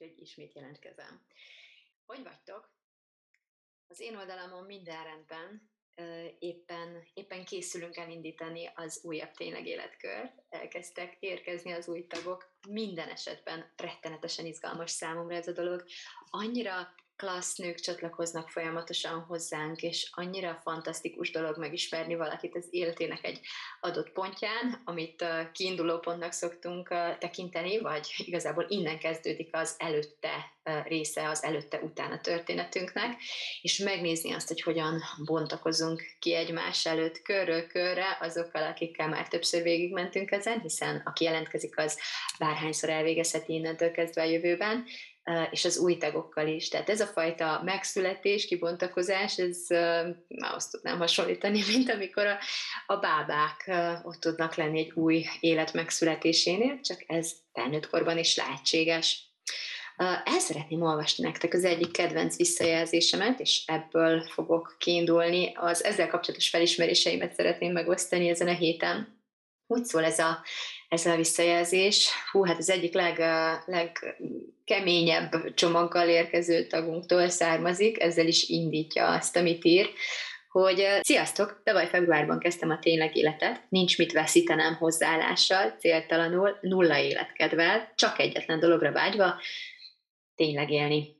Úgyhogy ismét jelentkezem. Hogy vagytok? Az én oldalamon minden rendben, éppen, éppen készülünk elindítani az újabb tényleg életkört. Elkezdtek érkezni az új tagok. Minden esetben rettenetesen izgalmas számomra ez a dolog. Annyira klassz nők csatlakoznak folyamatosan hozzánk, és annyira fantasztikus dolog megismerni valakit az életének egy adott pontján, amit kiinduló pontnak szoktunk tekinteni, vagy igazából innen kezdődik az előtte része, az előtte-utána történetünknek, és megnézni azt, hogy hogyan bontakozunk ki egymás előtt körről körre azokkal, akikkel már többször végigmentünk ezen, hiszen aki jelentkezik, az bárhányszor elvégezheti innentől kezdve a jövőben, és az új tagokkal is. Tehát ez a fajta megszületés, kibontakozás, ez már azt tudnám hasonlítani, mint amikor a, a bábák ott tudnak lenni egy új élet megszületésénél, csak ez felnőtt korban is lehetséges. El szeretném olvasni nektek az egyik kedvenc visszajelzésemet, és ebből fogok kiindulni. Az ezzel kapcsolatos felismeréseimet szeretném megosztani ezen a héten. Úgy szól ez a, ez a visszajelzés. Hú, hát az egyik leg, legkeményebb csomaggal érkező tagunktól származik, ezzel is indítja azt, amit ír hogy sziasztok, tavaly februárban kezdtem a tényleg életet, nincs mit veszítenem hozzáállással, céltalanul, nulla életkedvel, csak egyetlen dologra vágyva, tényleg élni.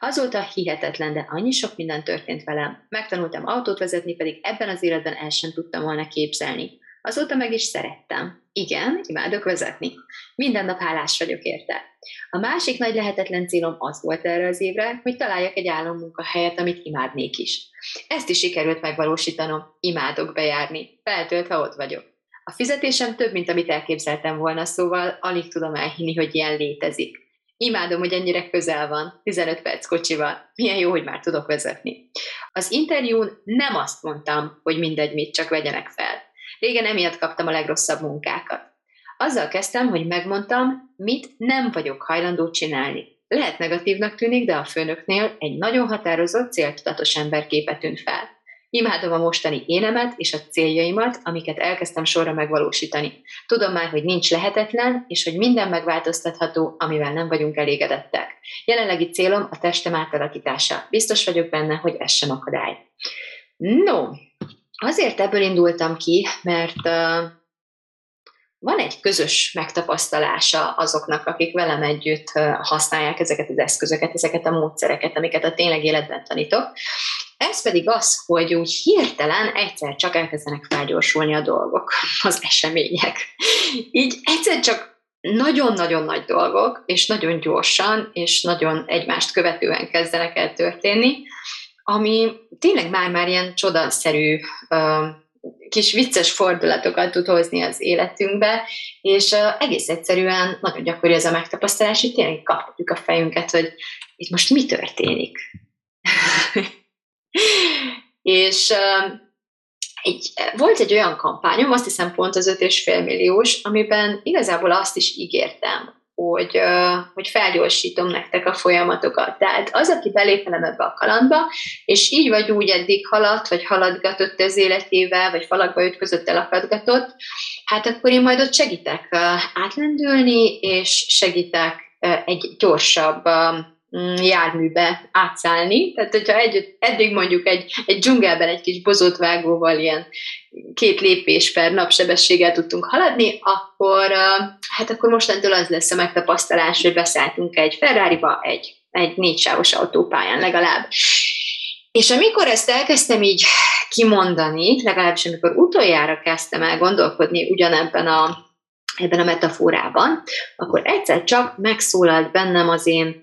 Azóta hihetetlen, de annyi sok minden történt velem. Megtanultam autót vezetni, pedig ebben az életben el sem tudtam volna képzelni. Azóta meg is szerettem. Igen, imádok vezetni. Minden nap hálás vagyok érte. A másik nagy lehetetlen célom az volt erre az évre, hogy találjak egy állammunkahelyet, amit imádnék is. Ezt is sikerült megvalósítanom. Imádok bejárni. Feltölt, ha ott vagyok. A fizetésem több, mint amit elképzeltem volna, szóval alig tudom elhinni, hogy ilyen létezik. Imádom, hogy ennyire közel van, 15 perc kocsival. Milyen jó, hogy már tudok vezetni. Az interjún nem azt mondtam, hogy mindegy, mit csak vegyenek fel. Régen emiatt kaptam a legrosszabb munkákat. Azzal kezdtem, hogy megmondtam, mit nem vagyok hajlandó csinálni. Lehet negatívnak tűnik, de a főnöknél egy nagyon határozott, céltudatos emberképet tűnt fel. Imádom a mostani énemet és a céljaimat, amiket elkezdtem sorra megvalósítani. Tudom már, hogy nincs lehetetlen, és hogy minden megváltoztatható, amivel nem vagyunk elégedettek. Jelenlegi célom a testem átalakítása. Biztos vagyok benne, hogy ez sem akadály. No, azért ebből indultam ki, mert van egy közös megtapasztalása azoknak, akik velem együtt használják ezeket az eszközöket, ezeket a módszereket, amiket a tényleg életben tanítok. Ez pedig az, hogy úgy hirtelen egyszer csak elkezdenek felgyorsulni a dolgok, az események. Így egyszer csak nagyon-nagyon nagy dolgok, és nagyon gyorsan, és nagyon egymást követően kezdenek el történni, ami tényleg már-már ilyen csodaszerű kis vicces fordulatokat tud hozni az életünkbe, és egész egyszerűen nagyon gyakori ez a megtapasztalás, hogy tényleg kapjuk a fejünket, hogy itt most mi történik. és egy, volt egy olyan kampányom, azt hiszem pont az 5,5 milliós, amiben igazából azt is ígértem, hogy, hogy felgyorsítom nektek a folyamatokat. Tehát az, aki belép ebbe a kalandba, és így vagy úgy eddig haladt, vagy haladgatott az életével, vagy falakba ütközött, elakadgatott, hát akkor én majd ott segítek átlendülni, és segítek egy gyorsabb járműbe átszállni. Tehát, hogyha egy, eddig mondjuk egy, egy dzsungelben egy kis bozótvágóval ilyen két lépés per napsebességgel tudtunk haladni, akkor, hát akkor mostantól az lesz a megtapasztalás, hogy beszálltunk egy Ferrari-ba, egy, egy négysávos autópályán legalább. És amikor ezt elkezdtem így kimondani, legalábbis amikor utoljára kezdtem el gondolkodni ugyanebben a, ebben a metaforában, akkor egyszer csak megszólalt bennem az én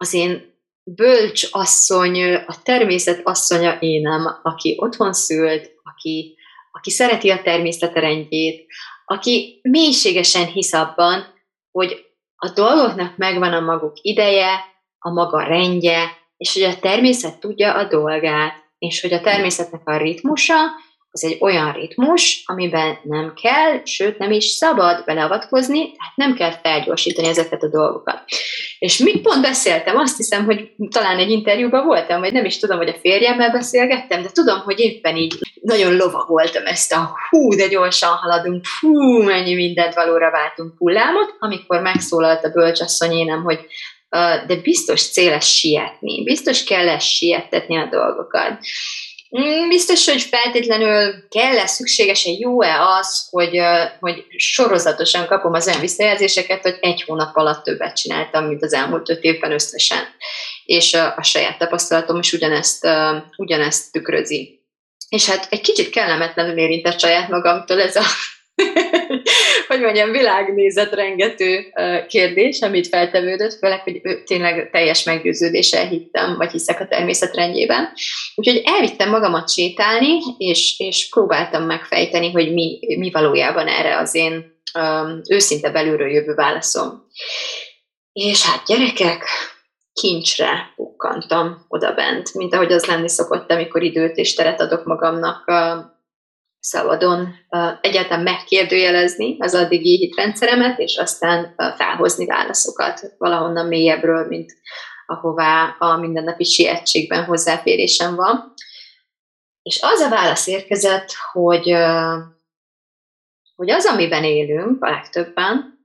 az én bölcs asszony, a természet asszonya énem, aki otthon szült, aki, aki szereti a természetrendjét, aki mélységesen hisz abban, hogy a dolgoknak megvan a maguk ideje, a maga rendje, és hogy a természet tudja a dolgát, és hogy a természetnek a ritmusa, az egy olyan ritmus, amiben nem kell, sőt nem is szabad beleavatkozni, tehát nem kell felgyorsítani ezeket a dolgokat. És mit pont beszéltem, azt hiszem, hogy talán egy interjúban voltam, vagy nem is tudom, hogy a férjemmel beszélgettem, de tudom, hogy éppen így nagyon lovagoltam ezt a hú, de gyorsan haladunk, hú, mennyi mindent valóra váltunk hullámot, amikor megszólalt a bölcsasszony énem, hogy de biztos céles sietni, biztos kell siettetni a dolgokat. Mm, biztos, hogy feltétlenül kell-e, szükséges-e, jó-e az, hogy, hogy sorozatosan kapom az olyan visszajelzéseket, hogy egy hónap alatt többet csináltam, mint az elmúlt öt évben összesen. És a, a saját tapasztalatom is ugyanezt, ugyanezt tükrözi. És hát egy kicsit kellemetlenül érintett saját magamtól ez a hogy mondjam, világnézet rengető kérdés, amit feltevődött, főleg, hogy tényleg teljes meggyőződéssel hittem, vagy hiszek a természet. Úgyhogy elvittem magamat sétálni, és, és próbáltam megfejteni, hogy mi, mi valójában erre az én őszinte belülről jövő válaszom. És hát gyerekek, kincsre pukkantam oda bent, mint ahogy az lenni szokott, amikor időt és teret adok magamnak szabadon egyáltalán megkérdőjelezni az addigi hitrendszeremet, és aztán felhozni válaszokat valahonnan mélyebbről, mint ahová a mindennapi sietségben hozzáférésem van. És az a válasz érkezett, hogy, hogy az, amiben élünk a legtöbben,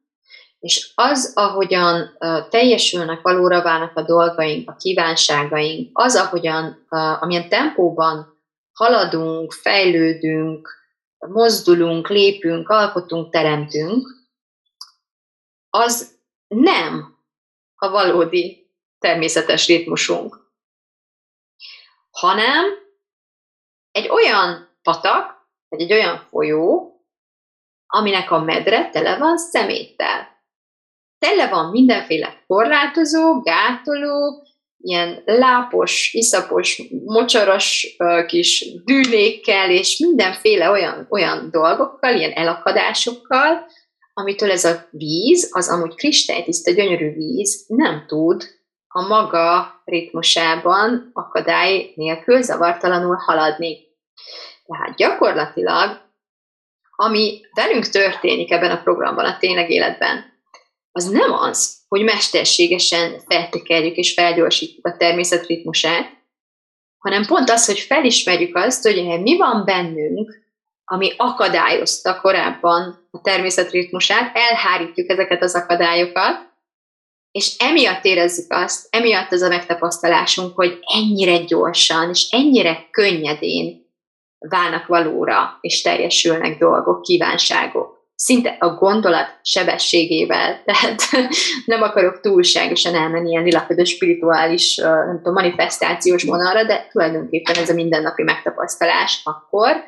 és az, ahogyan teljesülnek, valóra válnak a dolgaink, a kívánságaink, az, ahogyan, amilyen tempóban haladunk, fejlődünk, mozdulunk, lépünk, alkotunk, teremtünk, az nem a valódi természetes ritmusunk, hanem egy olyan patak, vagy egy olyan folyó, aminek a medre tele van szeméttel. Tele van mindenféle korlátozó, gátoló, ilyen lápos, iszapos, mocsaras kis dűnékkel, és mindenféle olyan, olyan dolgokkal, ilyen elakadásokkal, amitől ez a víz, az amúgy kristálytiszta, gyönyörű víz nem tud a maga ritmusában akadály nélkül zavartalanul haladni. Tehát gyakorlatilag, ami velünk történik ebben a programban, a tényleg életben, az nem az, hogy mesterségesen feltekerjük és felgyorsítjuk a természet ritmusát, hanem pont az, hogy felismerjük azt, hogy mi van bennünk, ami akadályozta korábban a természet ritmusát, elhárítjuk ezeket az akadályokat, és emiatt érezzük azt, emiatt az a megtapasztalásunk, hogy ennyire gyorsan és ennyire könnyedén válnak valóra, és teljesülnek dolgok, kívánságok szinte a gondolat sebességével, tehát nem akarok túlságosan elmenni ilyen lilapödös spirituális, nem tudom, manifestációs vonalra, de tulajdonképpen ez a mindennapi megtapasztalás akkor,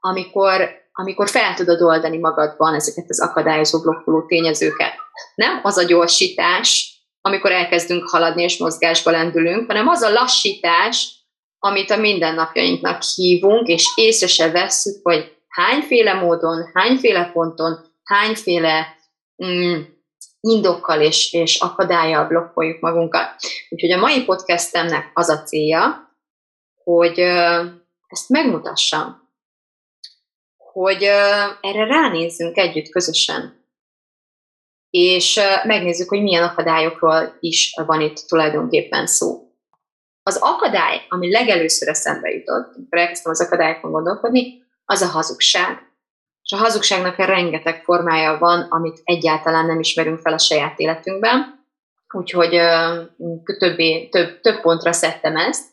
amikor, amikor fel tudod oldani magadban ezeket az akadályozó blokkoló tényezőket. Nem az a gyorsítás, amikor elkezdünk haladni és mozgásba lendülünk, hanem az a lassítás, amit a mindennapjainknak hívunk, és észre se vesszük, hogy hányféle módon, hányféle ponton, hányféle mm, indokkal és, és akadályjal blokkoljuk magunkat. Úgyhogy a mai podcastemnek az a célja, hogy ezt megmutassam, hogy erre ránézzünk együtt közösen, és megnézzük, hogy milyen akadályokról is van itt tulajdonképpen szó. Az akadály, ami legelőször eszembe jutott, amikor elkezdtem az akadályokon gondolkodni, az a hazugság. És a hazugságnak rengeteg formája van, amit egyáltalán nem ismerünk fel a saját életünkben, úgyhogy többé, több, több pontra szedtem ezt.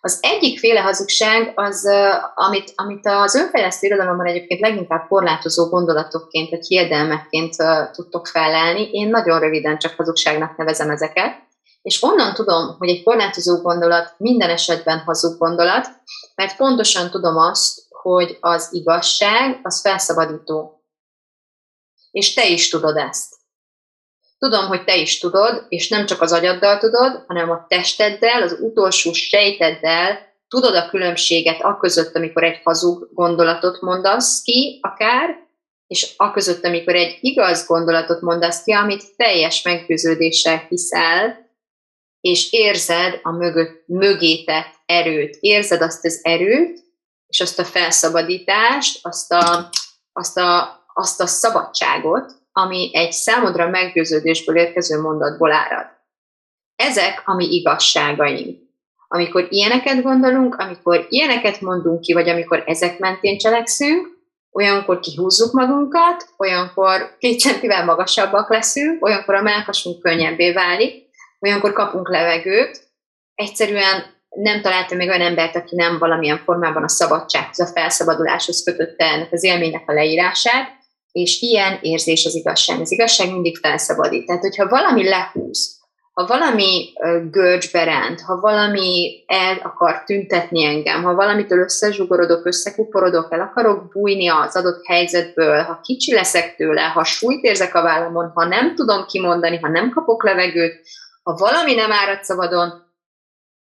Az egyik féle hazugság az, amit, amit az önfejlesztő irodalomban egyébként leginkább korlátozó gondolatokként, vagy hiedelmekként tudtok felelni. Én nagyon röviden csak hazugságnak nevezem ezeket. És onnan tudom, hogy egy korlátozó gondolat minden esetben hazug gondolat, mert pontosan tudom azt, hogy az igazság az felszabadító. És te is tudod ezt. Tudom, hogy te is tudod, és nem csak az agyaddal tudod, hanem a testeddel, az utolsó sejteddel tudod a különbséget a között, amikor egy hazug gondolatot mondasz ki, akár, és a között, amikor egy igaz gondolatot mondasz ki, amit teljes meggyőződéssel hiszel, és érzed a mögött, mögétett erőt, érzed azt az erőt, és azt a felszabadítást, azt a, azt a, azt a szabadságot, ami egy számodra meggyőződésből érkező mondatból árad. Ezek a mi igazságaink. Amikor ilyeneket gondolunk, amikor ilyeneket mondunk ki, vagy amikor ezek mentén cselekszünk, olyankor kihúzzuk magunkat, olyankor két centivel magasabbak leszünk, olyankor a melkasunk könnyebbé válik, olyankor kapunk levegőt, egyszerűen nem találtam még olyan embert, aki nem valamilyen formában a szabadsághoz, a felszabaduláshoz kötötte ennek az élménynek a leírását, és ilyen érzés az igazság. Az igazság mindig felszabadít. Tehát, hogyha valami lehúz, ha valami görcsbe ránt, ha valami el akar tüntetni engem, ha valamitől összezsugorodok, összekuporodok, el akarok bújni az adott helyzetből, ha kicsi leszek tőle, ha súlyt érzek a vállamon, ha nem tudom kimondani, ha nem kapok levegőt, ha valami nem árad szabadon,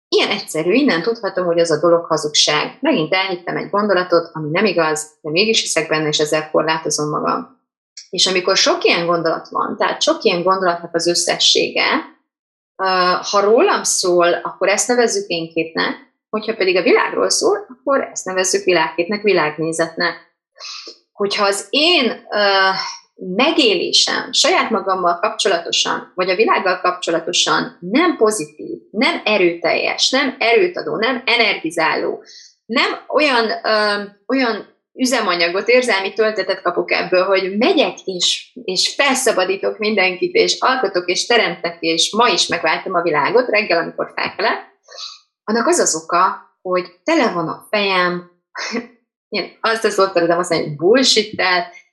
ilyen egyszerű, innen tudhatom, hogy az a dolog hazugság. Megint elhittem egy gondolatot, ami nem igaz, de mégis hiszek benne, és ezzel korlátozom magam. És amikor sok ilyen gondolat van, tehát sok ilyen gondolatnak az összessége, ha rólam szól, akkor ezt nevezzük én képnek, hogyha pedig a világról szól, akkor ezt nevezzük világképnek, világnézetnek. Hogyha az én megélésem saját magammal kapcsolatosan, vagy a világgal kapcsolatosan nem pozitív, nem erőteljes, nem erőtadó, nem energizáló, nem olyan, uh, olyan üzemanyagot, érzelmi töltetet kapok ebből, hogy megyek és, és felszabadítok mindenkit, és alkotok és teremtek, és ma is megváltom a világot, reggel, amikor felkelek, annak az az oka, hogy tele van a fejem, ilyen, azt az ott de azt mondja, hogy bullshit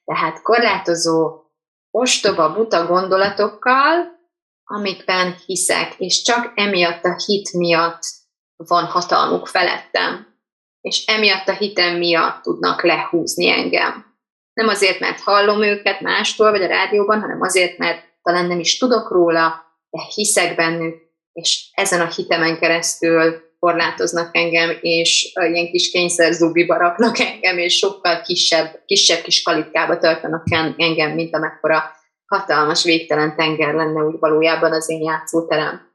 tehát korlátozó, ostoba, buta gondolatokkal, amikben hiszek, és csak emiatt a hit miatt van hatalmuk felettem és emiatt a hitem miatt tudnak lehúzni engem. Nem azért, mert hallom őket mástól, vagy a rádióban, hanem azért, mert talán nem is tudok róla, de hiszek bennük, és ezen a hitemen keresztül korlátoznak engem, és ilyen kis kényszerzubiba raknak engem, és sokkal kisebb, kisebb kis kalitkába tartanak engem, mint amekkora hatalmas, végtelen tenger lenne úgy valójában az én játszóterem.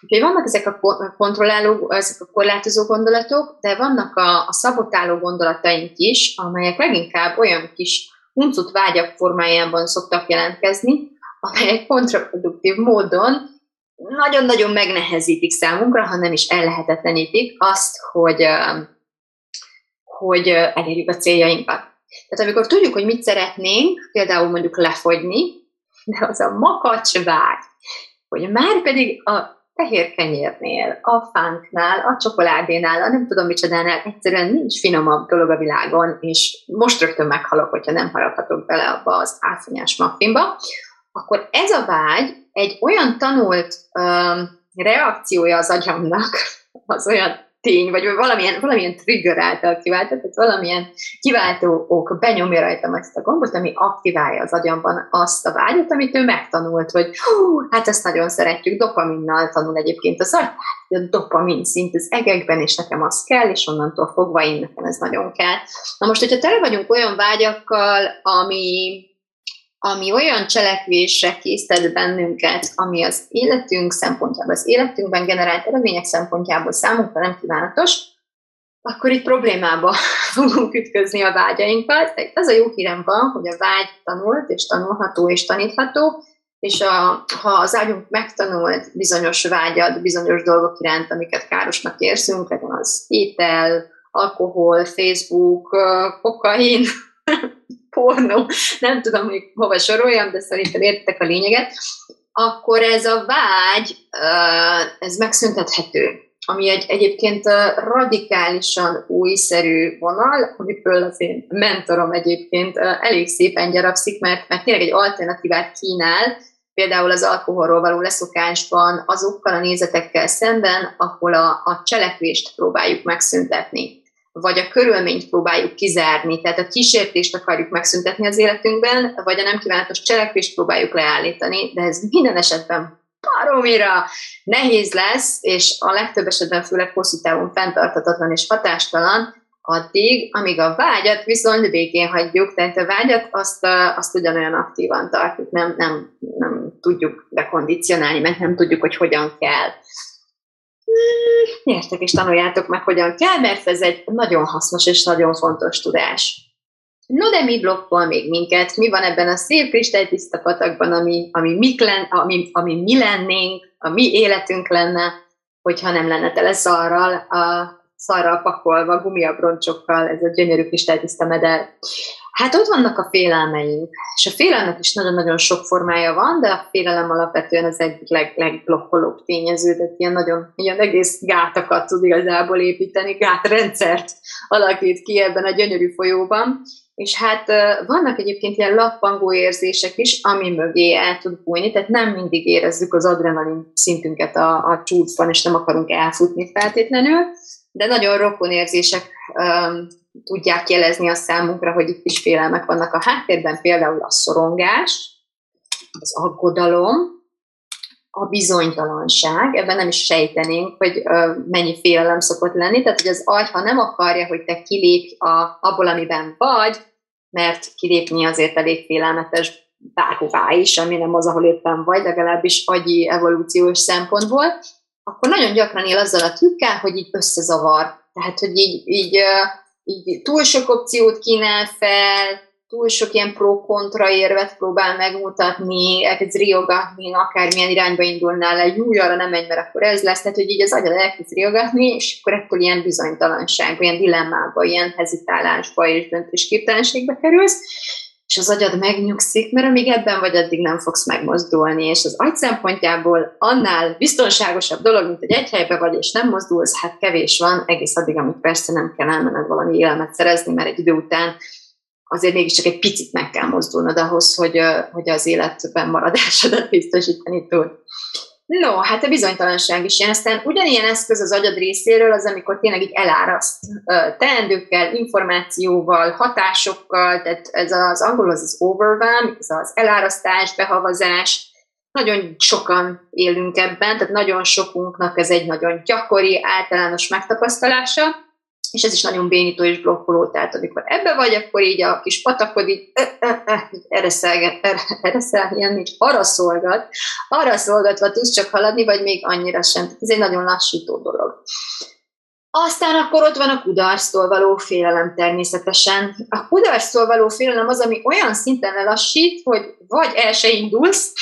Úgyhogy vannak ezek a kontrolláló, ezek a korlátozó gondolatok, de vannak a, a szabotáló gondolataink is, amelyek leginkább olyan kis uncut vágyak formájában szoktak jelentkezni, amelyek kontraproduktív módon nagyon-nagyon megnehezítik számunkra, ha nem is ellehetetlenítik azt, hogy, hogy elérjük a céljainkat. Tehát amikor tudjuk, hogy mit szeretnénk, például mondjuk lefogyni, de az a makacs vágy, hogy már pedig a fehér kenyérnél, a fánknál, a csokoládénál, a nem tudom micsodánál, egyszerűen nincs finomabb dolog a világon, és most rögtön meghalok, hogyha nem haraphatok bele abba az áfonyás maffinba, akkor ez a vágy egy olyan tanult um, reakciója az agyamnak, az olyan tény, vagy valamilyen, valamilyen trigger által kiváltott, tehát valamilyen kiváltó ok benyomja rajtam ezt a gombot, ami aktiválja az agyamban azt a vágyat, amit ő megtanult, hogy hú, hát ezt nagyon szeretjük, dopaminnal tanul egyébként az agy, hát a dopamin szint az egekben, és nekem az kell, és onnantól fogva én nekem ez nagyon kell. Na most, hogyha tele vagyunk olyan vágyakkal, ami ami olyan cselekvésre késztet bennünket, ami az életünk szempontjából, az életünkben generált eredmények szempontjából számunkra nem kívánatos, akkor itt problémába fogunk ütközni a vágyainkkal. Tehát az a jó hírem van, hogy a vágy tanult, és tanulható, és tanítható, és a, ha az ágyunk megtanult bizonyos vágyad, bizonyos dolgok iránt, amiket károsnak érzünk, legyen az étel, alkohol, Facebook, kokain, pornó, nem tudom, hogy hova soroljam, de szerintem értek a lényeget, akkor ez a vágy, ez megszüntethető ami egy, egyébként radikálisan újszerű vonal, amiből az én mentorom egyébként elég szépen gyarapszik, mert, mert tényleg egy alternatívát kínál, például az alkoholról való leszokásban azokkal a nézetekkel szemben, ahol a, a cselekvést próbáljuk megszüntetni vagy a körülményt próbáljuk kizárni, tehát a kísértést akarjuk megszüntetni az életünkben, vagy a nem kívánatos cselekvést próbáljuk leállítani, de ez minden esetben baromira nehéz lesz, és a legtöbb esetben főleg hosszú távon fenntarthatatlan és hatástalan, addig, amíg a vágyat viszont békén hagyjuk, tehát a vágyat azt, azt ugyanolyan aktívan tartjuk, nem, nem, nem tudjuk bekondicionálni, mert nem tudjuk, hogy hogyan kell. Nyertek és tanuljátok meg, hogyan kell, mert ez egy nagyon hasznos és nagyon fontos tudás. No, de mi blokkol még minket? Mi van ebben a szép kristálytiszta patakban, ami, ami, mik len, ami, ami mi lennénk, a mi életünk lenne, hogyha nem lenne tele szarral, a szarral pakolva, gumiabroncsokkal, ez a gyönyörű kristálytiszta meder. Hát ott vannak a félelmeink, és a félelmek is nagyon-nagyon sok formája van, de a félelem alapvetően az egyik leg, legblokkolóbb tényező, de ilyen nagyon, ilyen egész gátakat tud igazából építeni, gátrendszert alakít ki ebben a gyönyörű folyóban, és hát vannak egyébként ilyen lappangó érzések is, ami mögé el tud bújni, tehát nem mindig érezzük az adrenalin szintünket a, a csúcsban, és nem akarunk elfutni feltétlenül, de nagyon rokon érzések um, tudják jelezni a számunkra, hogy itt is félelmek vannak a háttérben, például a szorongás, az aggodalom, a bizonytalanság, ebben nem is sejtenénk, hogy uh, mennyi félelem szokott lenni, tehát hogy az agy, nem akarja, hogy te kilépj a, abból, amiben vagy, mert kilépni azért elég félelmetes bárhová is, ami nem az, ahol éppen vagy, legalábbis agyi evolúciós szempontból, akkor nagyon gyakran él azzal a trükkel, hogy így összezavar. Tehát, hogy így, így, így túl sok opciót kínál fel, túl sok ilyen pro-kontra érvet próbál megmutatni, elkezd riogatni, akármilyen irányba indulnál le, jó, arra nem megy, mert akkor ez lesz, tehát hogy így az agyad elkezd riogatni, és akkor ekkor ilyen bizonytalanságba, ilyen dilemmába, ilyen hezitálásba és döntésképtelenségbe kerülsz, és az agyad megnyugszik, mert amíg ebben vagy, addig nem fogsz megmozdulni, és az agy szempontjából annál biztonságosabb dolog, mint hogy egy helybe vagy, és nem mozdulsz, hát kevés van, egész addig, amíg persze nem kell elmenned valami élelmet szerezni, mert egy idő után azért mégiscsak egy picit meg kell mozdulnod ahhoz, hogy, hogy az életben maradásodat biztosítani tud. No, hát a bizonytalanság is ilyen. Aztán ugyanilyen eszköz az agyad részéről az, amikor tényleg így eláraszt teendőkkel, információval, hatásokkal, tehát ez az angol az az overwhelm, ez az elárasztás, behavazás, nagyon sokan élünk ebben, tehát nagyon sokunknak ez egy nagyon gyakori, általános megtapasztalása, és ez is nagyon bénító és blokkoló, tehát amikor ebbe vagy, akkor így a kis patakod így, erre szelgen, így arra szolgat, arra szolgatva tudsz csak haladni, vagy még annyira sem. Ez egy nagyon lassító dolog. Aztán akkor ott van a kudarctól való félelem természetesen. A kudarctól való félelem az, ami olyan szinten lelassít, hogy vagy el se indulsz,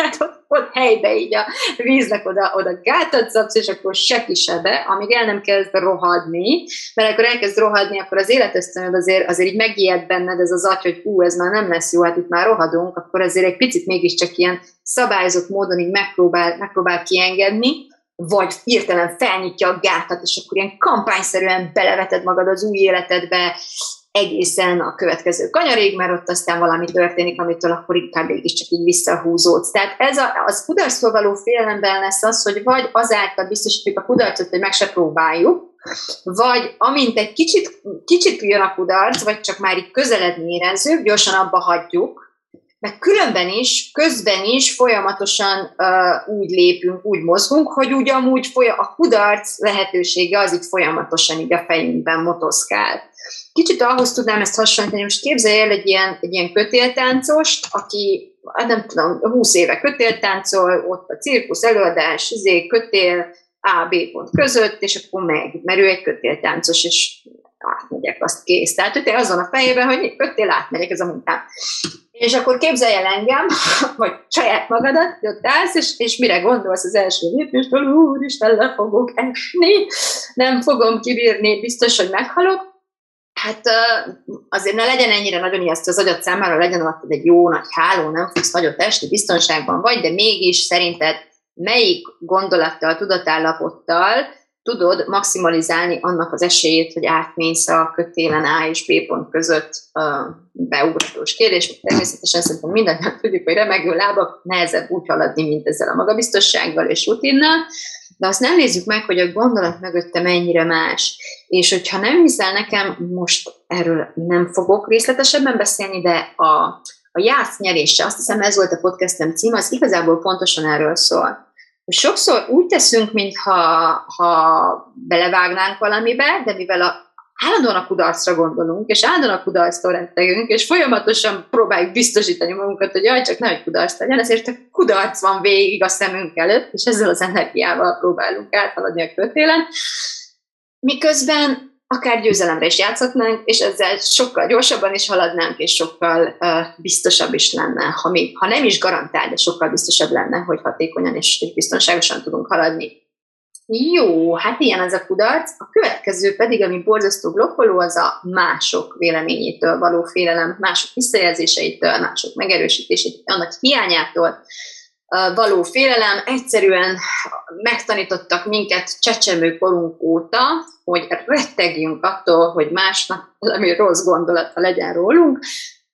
tehát ott, ott helybe így a víznek oda, oda gátat szabsz, és akkor se kisebe, amíg el nem kezd rohadni, mert akkor elkezd rohadni, akkor az életösztönöd azért, azért így megijed benned ez az agy, hogy hú, ez már nem lesz jó, hát itt már rohadunk, akkor azért egy picit mégiscsak ilyen szabályozott módon így megpróbál, megpróbál kiengedni, vagy hirtelen felnyitja a gátat, és akkor ilyen kampányszerűen beleveted magad az új életedbe, egészen a következő kanyarig, mert ott aztán valami történik, amitől akkor inkább csak így visszahúzódsz. Tehát ez a, az kudarctól való félelemben lesz az, hogy vagy azáltal biztosítjuk a kudarcot, hogy meg se próbáljuk, vagy amint egy kicsit, kicsit jön a kudarc, vagy csak már így közeledni érezzük, gyorsan abba hagyjuk, meg különben is, közben is folyamatosan uh, úgy lépünk, úgy mozgunk, hogy úgy amúgy a kudarc lehetősége az itt folyamatosan így a fejünkben motoszkál. Kicsit ahhoz tudnám ezt hasonlítani, most képzelj el egy ilyen, egy ilyen kötéltáncost, aki, hát nem tudom, 20 éve kötéltáncol, ott a cirkusz előadás, izé, kötél, A, B pont között, és akkor meg, mert ő egy kötéltáncos, és átmegyek, azt kész. Tehát hogy azon a fejében, hogy kötél, átmegyek, ez a munkám. És akkor képzelj el engem, vagy saját magadat, ott állsz, és, és mire gondolsz az első lépéstől, úristen, le fogok esni, nem fogom kibírni, biztos, hogy meghalok, Hát azért ne legyen ennyire nagyon ijesztő az agyat számára, legyen alatt egy jó nagy háló, nem fogsz nagyot esni, biztonságban vagy, de mégis szerinted melyik gondolattal, tudatállapottal tudod maximalizálni annak az esélyét, hogy átmész a kötélen A és B pont között beugratós kérdés. Természetesen szerintem mindannyian tudjuk, hogy remegő lábak nehezebb úgy haladni, mint ezzel a magabiztossággal és rutinnal, de azt nem nézzük meg, hogy a gondolat mögötte mennyire más. És hogyha nem hiszel nekem, most erről nem fogok részletesebben beszélni, de a, a jász nyerése, azt hiszem ez volt a podcastem cím, az igazából pontosan erről szól sokszor úgy teszünk, mintha ha belevágnánk valamibe, de mivel a, állandóan a kudarcra gondolunk, és állandóan a kudarctól rettegünk, és folyamatosan próbáljuk biztosítani magunkat, hogy jaj, csak nehogy kudarc legyen, ezért a kudarc van végig a szemünk előtt, és ezzel az energiával próbálunk áthaladni a kötélen. Miközben akár győzelemre is játszhatnánk, és ezzel sokkal gyorsabban is haladnánk, és sokkal uh, biztosabb is lenne, ha, mi, ha nem is garantál, de sokkal biztosabb lenne, hogy hatékonyan és, és biztonságosan tudunk haladni. Jó, hát ilyen az a kudarc. A következő pedig, ami borzasztó blokkoló, az a mások véleményétől való félelem, mások visszajelzéseitől, mások megerősítésétől, annak hiányától való félelem. Egyszerűen megtanítottak minket csecsemő korunk óta, hogy rettegjünk attól, hogy másnak valami rossz gondolata legyen rólunk,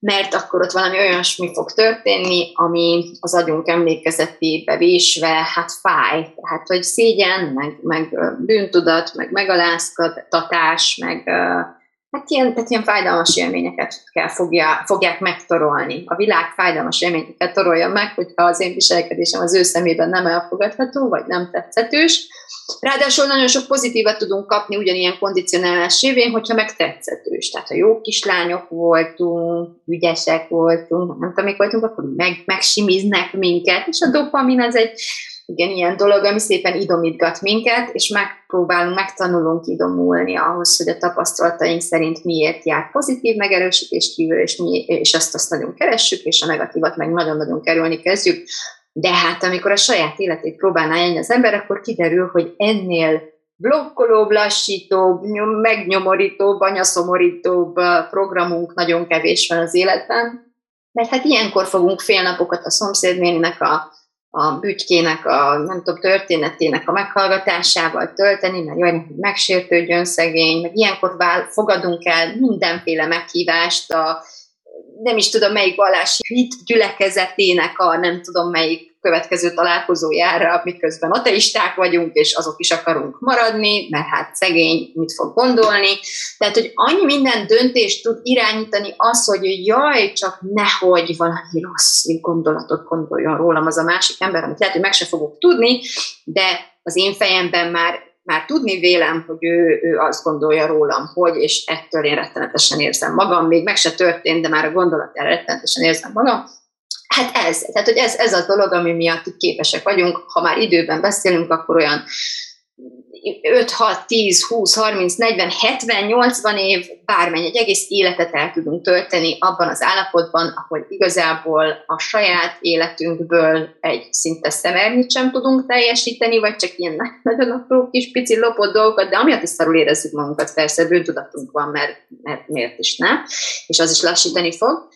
mert akkor ott valami olyasmi fog történni, ami az agyunk emlékezetébe vésve, hát fáj. Tehát, hogy szégyen, meg, meg bűntudat, meg megaláztatás, meg hát ilyen, tehát ilyen fájdalmas élményeket kell fogja, fogják megtorolni. A világ fájdalmas élményeket torolja meg, hogyha az én viselkedésem az ő szemében nem elfogadható, vagy nem tetszetős. Ráadásul nagyon sok pozitívat tudunk kapni ugyanilyen kondicionálás évén, hogyha meg tetszetős. Tehát ha jó kislányok voltunk, ügyesek voltunk, nem tudom, mik voltunk, akkor meg, megsimiznek minket, és a dopamin az egy igen, ilyen dolog, ami szépen idomítgat minket, és megpróbálunk, megtanulunk idomulni ahhoz, hogy a tapasztalataink szerint miért jár pozitív megerősítés kívül, és, mi, és azt, azt nagyon keressük, és a negatívat meg nagyon-nagyon kerülni kezdjük. De hát amikor a saját életét próbálná élni az ember, akkor kiderül, hogy ennél blokkolóbb, lassítóbb, megnyomorítóbb, anyaszomorítóbb programunk nagyon kevés van az életben. Mert hát ilyenkor fogunk fél napokat a szomszédnéninek a a bütykének, a nem tudom, történetének a meghallgatásával tölteni, mert jaj, megsértődjön szegény, meg ilyenkor vál, fogadunk el mindenféle meghívást a nem is tudom melyik vallási hit gyülekezetének a nem tudom melyik következő találkozójára, miközben ateisták vagyunk, és azok is akarunk maradni, mert hát szegény mit fog gondolni. Tehát, hogy annyi minden döntést tud irányítani az, hogy jaj, csak nehogy valami rossz gondolatot gondoljon rólam az a másik ember, amit lehet, hogy meg se fogok tudni, de az én fejemben már már tudni vélem, hogy ő, ő azt gondolja rólam, hogy, és ettől én rettenetesen érzem magam, még meg se történt, de már a gondolatjára rettenetesen érzem magam, Hát ez, tehát hogy ez, ez a dolog, ami miatt képesek vagyunk, ha már időben beszélünk, akkor olyan 5, 6, 10, 20, 30, 40, 70, 80 év, bármennyi, egy egész életet el tudunk tölteni abban az állapotban, ahol igazából a saját életünkből egy szinte szemernyit sem tudunk teljesíteni, vagy csak ilyen nagyon apró kis pici lopott dolgokat, de amiatt is szarul érezzük magunkat, persze bűntudatunk van, mert, mert miért is ne, és az is lassítani fog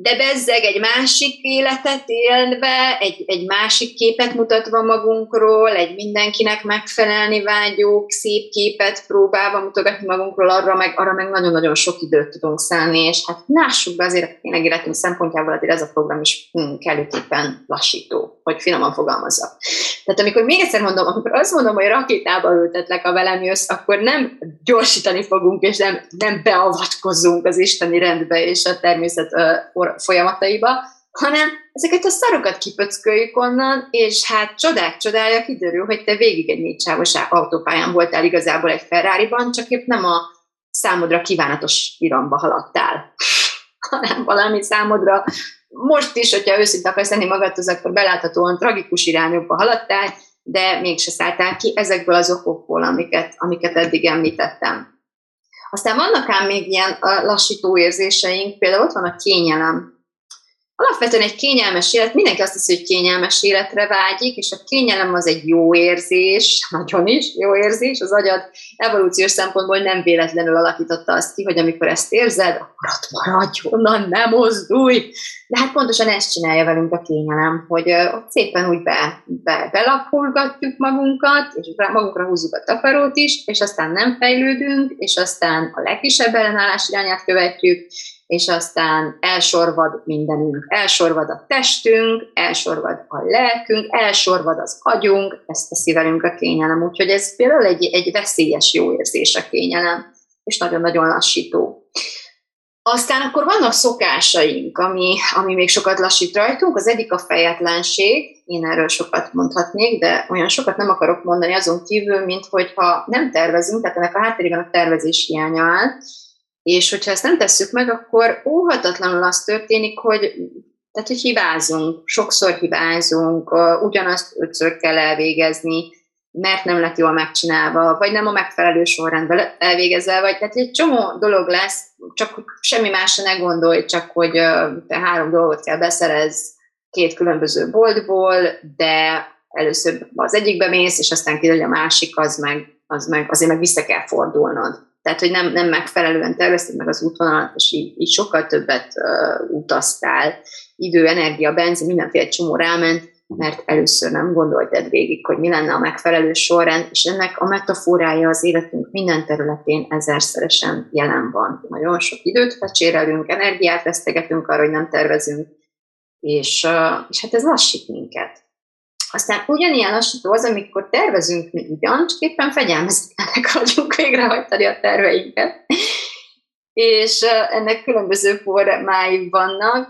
de bezzeg egy másik életet élve, egy, egy másik képet mutatva magunkról, egy mindenkinek megfelelni vágyó, szép képet próbálva mutogatni magunkról, arra meg, arra meg nagyon-nagyon sok időt tudunk szállni, és hát lássuk be azért tényleg életünk szempontjából azért ez a program is hm, kellőképpen lassító, hogy finoman fogalmazza. Tehát amikor még egyszer mondom, amikor azt mondom, hogy rakétába ültetlek a velem jössz, akkor nem gyorsítani fogunk, és nem, nem beavatkozunk az isteni rendbe és a természet uh, folyamataiba, hanem ezeket a szarokat kipöcköljük onnan, és hát csodák csodája kiderül, hogy te végig egy négysávos autópályán voltál igazából egy Ferrari-ban, csak épp nem a számodra kívánatos iramba haladtál, hanem valami számodra most is, hogyha őszinte akarsz lenni magadhoz, akkor beláthatóan tragikus irányokba haladtál, de mégse szálltál ki ezekből az okokból, amiket, amiket eddig említettem. Aztán vannak ám még ilyen lassító érzéseink, például ott van a kényelem. Alapvetően egy kényelmes élet, mindenki azt hiszi, hogy kényelmes életre vágyik, és a kényelem az egy jó érzés, nagyon is jó érzés, az agyad evolúciós szempontból nem véletlenül alakította azt ki, hogy amikor ezt érzed, akkor ott maradj, onnan nem mozdulj. De hát pontosan ezt csinálja velünk a kényelem, hogy ott szépen úgy be, be, belapulgatjuk magunkat, és magunkra húzzuk a takarót is, és aztán nem fejlődünk, és aztán a legkisebb ellenállás irányát követjük, és aztán elsorvad mindenünk. Elsorvad a testünk, elsorvad a lelkünk, elsorvad az agyunk, ezt teszi velünk a kényelem. Úgyhogy ez például egy, egy veszélyes jó érzés a kényelem, és nagyon-nagyon lassító. Aztán akkor vannak szokásaink, ami, ami még sokat lassít rajtunk. Az egyik a fejetlenség, én erről sokat mondhatnék, de olyan sokat nem akarok mondani azon kívül, mint hogyha nem tervezünk, tehát ennek a hátterében a tervezés hiánya áll, és hogyha ezt nem tesszük meg, akkor óhatatlanul az történik, hogy tehát, hogy hibázunk, sokszor hibázunk, ugyanazt ötször kell elvégezni, mert nem lett jól megcsinálva, vagy nem a megfelelő sorrendben elvégezve, vagy tehát egy csomó dolog lesz, csak semmi másra ne gondolj, csak hogy te három dolgot kell beszerez két különböző boltból, de először az egyikbe mész, és aztán kiderül, hogy a másik az meg, az meg, azért meg vissza kell fordulnod. Tehát, hogy nem, nem megfelelően tervezted meg az útvonalat, és így, így sokkal többet uh, utaztál, idő, energia, benzin, mindenféle csomó ráment, mert először nem gondoltad végig, hogy mi lenne a megfelelő sorrend, és ennek a metaforája az életünk minden területén ezerszeresen jelen van. Nagyon sok időt fecsérelünk, energiát vesztegetünk arra, hogy nem tervezünk, és, és hát ez lassít minket. Aztán ugyanilyen lassító az, amikor tervezünk mi ugyan, csak éppen fegyelmezetlenek vagyunk végrehajtani a terveinket. És ennek különböző formái vannak,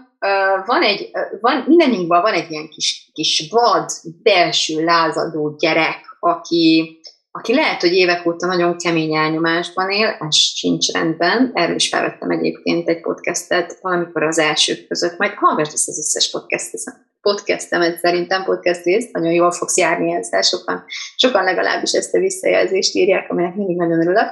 van egy, van, mindannyiunkban van egy ilyen kis, kis vad, belső lázadó gyerek, aki, aki lehet, hogy évek óta nagyon kemény elnyomásban él, ez sincs rendben. Erről is felvettem egyébként egy podcastet valamikor az elsők között, majd hallgass ezt az összes podcastet, podcastemet szerintem, podcast részt, nagyon jól fogsz járni ezzel, sokan, sokan legalábbis ezt a visszajelzést írják, aminek mindig nagyon örülök.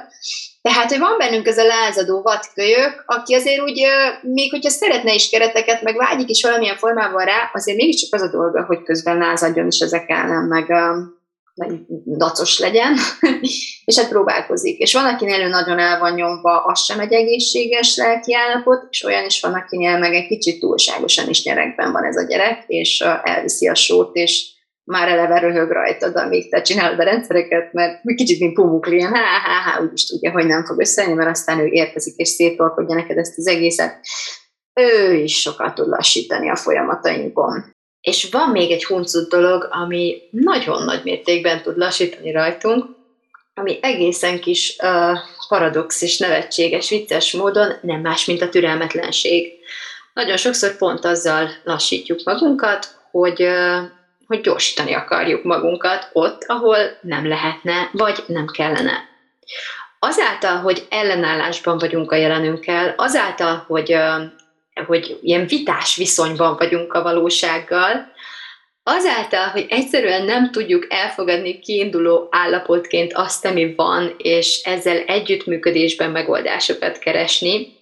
Tehát, hogy van bennünk ez a lázadó vadkölyök, aki azért úgy, még hogyha szeretne is kereteket, meg vágyik is valamilyen formában rá, azért mégiscsak az a dolga, hogy közben lázadjon is ezek ellen, meg, meg dacos legyen, és hát próbálkozik. És van, akinél ő nagyon el van nyomva, az sem egy egészséges lelki és olyan is van, akinél meg egy kicsit túlságosan is gyerekben van ez a gyerek, és elviszi a sót, és már eleve röhög rajtad, amíg te csinálod a rendszereket, mert kicsit mint pumukli, ilyen há, há, há, úgyis tudja, hogy nem fog összejönni, mert aztán ő érkezik és szétolkodja neked ezt az egészet. Ő is sokat tud lassítani a folyamatainkon. És van még egy huncut dolog, ami nagyon nagy mértékben tud lassítani rajtunk, ami egészen kis uh, paradox és nevetséges, vicces módon nem más, mint a türelmetlenség. Nagyon sokszor pont azzal lassítjuk magunkat, hogy uh, hogy gyorsítani akarjuk magunkat ott, ahol nem lehetne, vagy nem kellene. Azáltal, hogy ellenállásban vagyunk a jelenünkkel, azáltal, hogy, hogy ilyen vitás viszonyban vagyunk a valósággal, azáltal, hogy egyszerűen nem tudjuk elfogadni kiinduló állapotként azt, ami van, és ezzel együttműködésben megoldásokat keresni,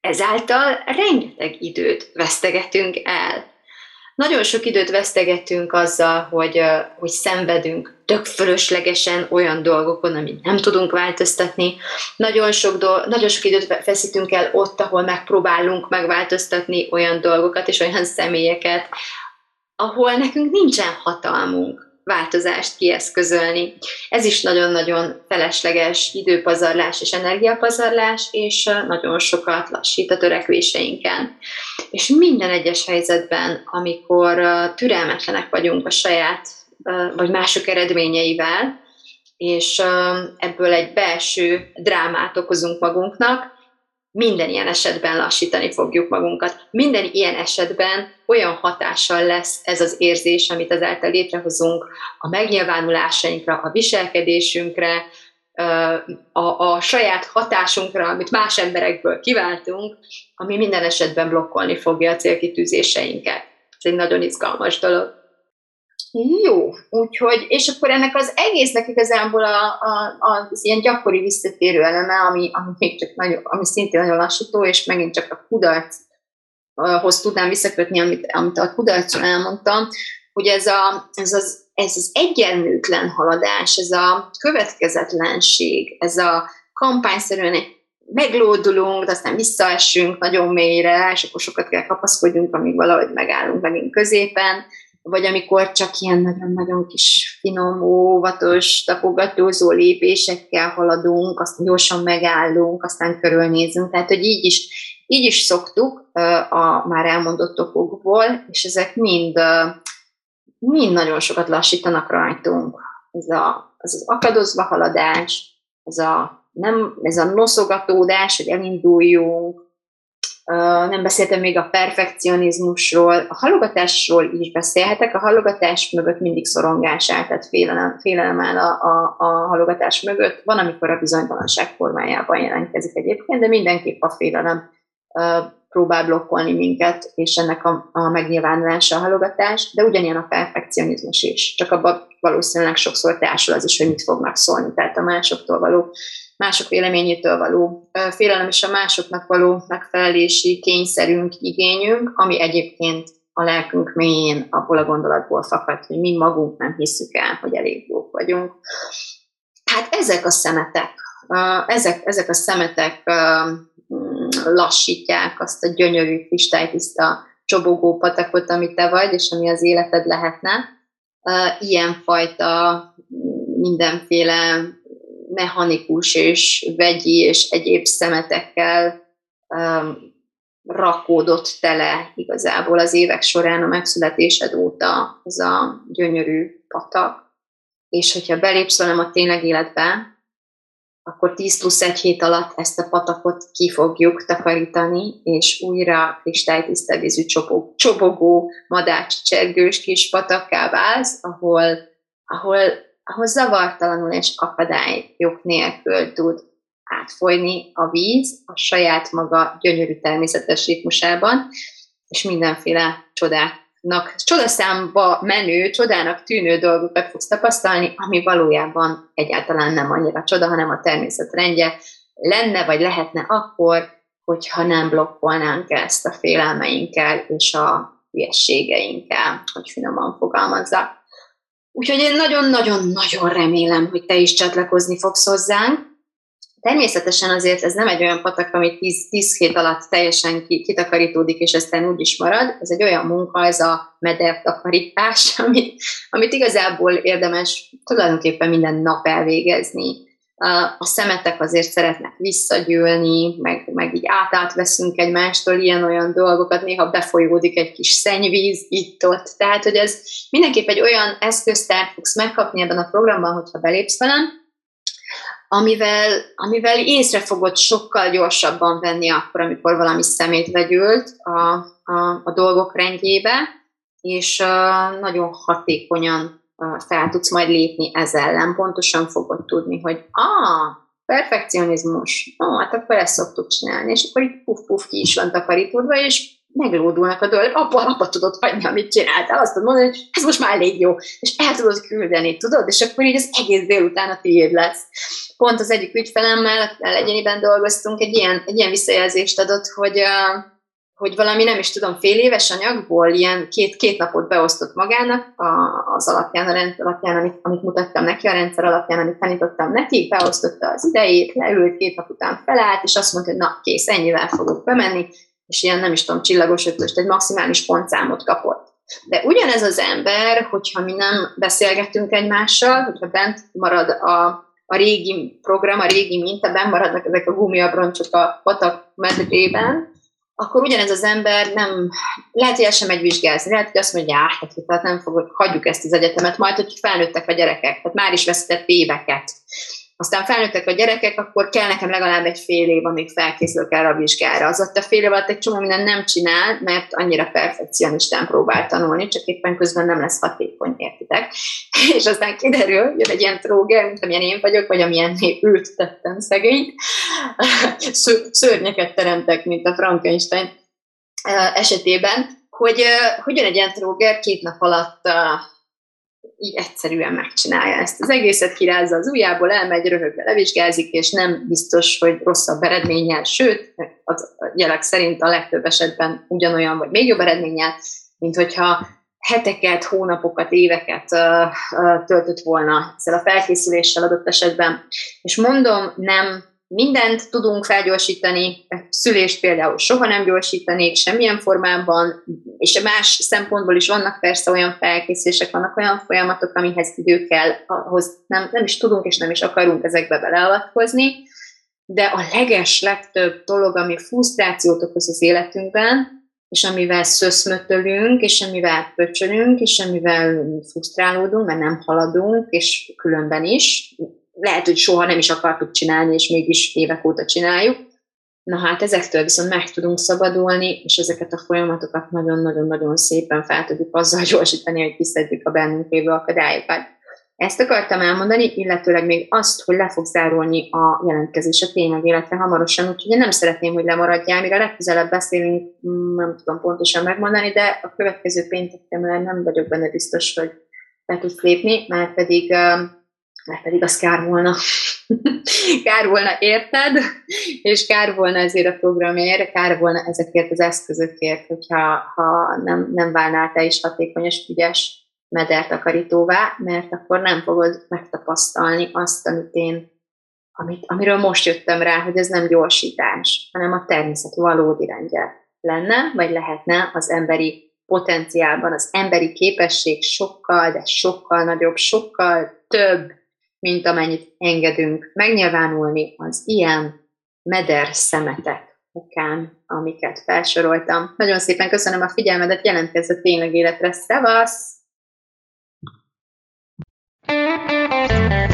ezáltal rengeteg időt vesztegetünk el. Nagyon sok időt vesztegetünk azzal, hogy, hogy szenvedünk tök fölöslegesen olyan dolgokon, amit nem tudunk változtatni. Nagyon sok, do- nagyon sok időt feszítünk el ott, ahol megpróbálunk megváltoztatni olyan dolgokat és olyan személyeket, ahol nekünk nincsen hatalmunk változást kieszközölni. Ez is nagyon-nagyon felesleges időpazarlás és energiapazarlás, és nagyon sokat lassít a törekvéseinken. És minden egyes helyzetben, amikor türelmetlenek vagyunk a saját vagy mások eredményeivel, és ebből egy belső drámát okozunk magunknak, minden ilyen esetben lassítani fogjuk magunkat. Minden ilyen esetben olyan hatással lesz ez az érzés, amit ezáltal létrehozunk a megnyilvánulásainkra, a viselkedésünkre, a, a saját hatásunkra, amit más emberekből kiváltunk, ami minden esetben blokkolni fogja a célkitűzéseinket. Ez egy nagyon izgalmas dolog. Jó, úgyhogy, és akkor ennek az egésznek igazából a, a, az ilyen gyakori visszatérő eleme, ami, ami, még csak nagyon, ami szintén nagyon lassító, és megint csak a kudarchoz tudnám visszakötni, amit, amit a kudarcon elmondtam, hogy ez, a, ez, az, ez az egyenlőtlen haladás, ez a következetlenség, ez a kampányszerűen egy meglódulunk, de aztán visszaesünk nagyon mélyre, és akkor sokat kell kapaszkodjunk, amíg valahogy megállunk megint középen, vagy amikor csak ilyen nagyon-nagyon kis finom, óvatos, tapogatózó lépésekkel haladunk, aztán gyorsan megállunk, aztán körülnézünk. Tehát, hogy így is, így is szoktuk a már elmondott okokból, és ezek mind, mind nagyon sokat lassítanak rajtunk. Ez a, ez az akadozva haladás, ez a, nem, ez a noszogatódás, hogy elinduljunk, nem beszéltem még a perfekcionizmusról, a halogatásról is beszélhetek, a halogatás mögött mindig szorongás áll, tehát félelem, félelem áll a, a, a halogatás mögött. Van, amikor a bizonytalanság formájában jelentkezik egyébként, de mindenképp a félelem próbál blokkolni minket, és ennek a, a megnyilvánulása a halogatás, de ugyanilyen a perfekcionizmus is, csak abban valószínűleg sokszor társul az is, hogy mit fognak szólni, tehát a másoktól való mások véleményétől való félelem és a másoknak való megfelelési kényszerünk, igényünk, ami egyébként a lelkünk mélyén abból a gondolatból fakad, hogy mi magunk nem hiszük el, hogy elég jók vagyunk. Hát ezek a szemetek, ezek, ezek a szemetek lassítják azt a gyönyörű, kristálytiszta csobogó patakot, amit te vagy, és ami az életed lehetne. Ilyenfajta mindenféle mechanikus és vegyi és egyéb szemetekkel um, rakódott tele igazából az évek során a megszületésed óta ez a gyönyörű patak. És hogyha belépsz velem a tényleg életbe, akkor 10 plusz egy hét alatt ezt a patakot ki fogjuk takarítani, és újra kristálytiszta vízű csobogó, madács kis patakká válsz, ahol, ahol ahol zavartalanul és akadályok nélkül tud átfolyni a víz a saját maga gyönyörű természetes ritmusában, és mindenféle csodáknak, csodaszámba menő, csodának tűnő dolgokat fogsz tapasztalni, ami valójában egyáltalán nem annyira csoda, hanem a természet rendje lenne, vagy lehetne akkor, hogyha nem blokkolnánk ezt a félelmeinkkel és a hülyességeinkkel, hogy finoman fogalmazzak. Úgyhogy én nagyon-nagyon-nagyon remélem, hogy te is csatlakozni fogsz hozzánk. Természetesen azért ez nem egy olyan patak, ami 10, 10 hét alatt teljesen kitakarítódik, és aztán úgy is marad. Ez egy olyan munka, ez a medertakarítás, amit, amit igazából érdemes tulajdonképpen minden nap elvégezni a szemetek azért szeretnek visszagyűlni, meg, meg így átátveszünk egymástól ilyen-olyan dolgokat, néha befolyódik egy kis szennyvíz itt-ott. Tehát, hogy ez mindenképp egy olyan eszköztár fogsz megkapni ebben a programban, hogyha belépsz velem, amivel, amivel észre fogod sokkal gyorsabban venni akkor, amikor valami szemét vegyült a, a, a dolgok rendjébe, és uh, nagyon hatékonyan fel tudsz majd lépni ez ellen, pontosan fogod tudni, hogy ah, perfekcionizmus, ó, oh, hát akkor ezt szoktuk csinálni, és akkor így puf-puf ki is van takarítódva, és meglódulnak a dolgok, abba, abba tudod hagyni, amit csináltál, azt tudod mondani, hogy ez most már elég jó, és el tudod küldeni, tudod, és akkor így az egész délután a tiéd lesz. Pont az egyik ügyfelemmel, egyeniben dolgoztunk, egy ilyen, egy ilyen visszajelzést adott, hogy uh, hogy valami nem is tudom, fél éves anyagból ilyen két, két napot beosztott magának a, az alapján, a rendszer alapján, amit, amit mutattam neki, a rendszer alapján, amit tanítottam neki, beosztotta az idejét, leült, két nap után felállt, és azt mondta, hogy na kész, ennyivel fogok bemenni, és ilyen nem is tudom, csillagos ötöst, egy maximális pontszámot kapott. De ugyanez az ember, hogyha mi nem beszélgetünk egymással, hogyha bent marad a, a régi program, a régi minta, bent maradnak ezek a gumiabroncsok a patak medrében, akkor ugyanez az ember nem, lehet, hogy el sem megy vizsgázni, lehet, hogy azt mondja, hát, tehát nem fogok, hagyjuk ezt az egyetemet, majd, hogy felnőttek a gyerekek, tehát már is veszített éveket aztán felnőttek a gyerekek, akkor kell nekem legalább egy fél év, amíg felkészülök erre a vizsgára. Az ott a fél év alatt egy csomó minden nem csinál, mert annyira perfekcionistán próbál tanulni, csak éppen közben nem lesz hatékony, értitek? És aztán kiderül, jön egy ilyen tróger, mint amilyen én vagyok, vagy amilyen őt tettem szegényt, szörnyeket teremtek, mint a Frankenstein esetében, hogy, hogy jön egy ilyen tróger két nap alatt így egyszerűen megcsinálja ezt az egészet, kirázza az ujjából, elmegy, röhögve levizsgázik, és nem biztos, hogy rosszabb eredménnyel, sőt, az jelek szerint a legtöbb esetben ugyanolyan, vagy még jobb eredménnyel, mint hogyha heteket, hónapokat, éveket uh, uh, töltött volna ezzel a felkészüléssel adott esetben. És mondom, nem mindent tudunk felgyorsítani, szülést például soha nem gyorsítanék semmilyen formában, és más szempontból is vannak persze olyan felkészülések, vannak olyan folyamatok, amihez idő kell, ahhoz nem, nem is tudunk és nem is akarunk ezekbe beleavatkozni, de a leges legtöbb dolog, ami frusztrációt okoz az életünkben, és amivel szöszmötölünk, és amivel pöcsönünk, és amivel frusztrálódunk, mert nem haladunk, és különben is, lehet, hogy soha nem is akartuk csinálni, és mégis évek óta csináljuk. Na hát ezektől viszont meg tudunk szabadulni, és ezeket a folyamatokat nagyon-nagyon-nagyon szépen fel tudjuk azzal gyorsítani, hogy kiszedjük a bennünk lévő akadályokat. Ezt akartam elmondani, illetőleg még azt, hogy le fog zárulni a jelentkezés a tényleg életre hamarosan, úgyhogy én nem szeretném, hogy lemaradjál, mire legközelebb beszélünk, mm, nem tudom pontosan megmondani, de a következő pénteken már nem vagyok benne biztos, hogy le tudsz lépni, mert pedig, mert pedig az kár volna. kár volna érted, és kár volna ezért a programért, kár volna ezekért az eszközökért, hogyha ha nem, nem válnál te is hatékony és ügyes medertakarítóvá, mert akkor nem fogod megtapasztalni azt, amit én, amit, amiről most jöttem rá, hogy ez nem gyorsítás, hanem a természet valódi rendje lenne, vagy lehetne az emberi potenciálban, az emberi képesség sokkal, de sokkal nagyobb, sokkal több, mint amennyit engedünk megnyilvánulni az ilyen meder szemetek okán, amiket felsoroltam. Nagyon szépen köszönöm a figyelmedet, jelentkezz a tényleg életre. Szevasz! Thank you.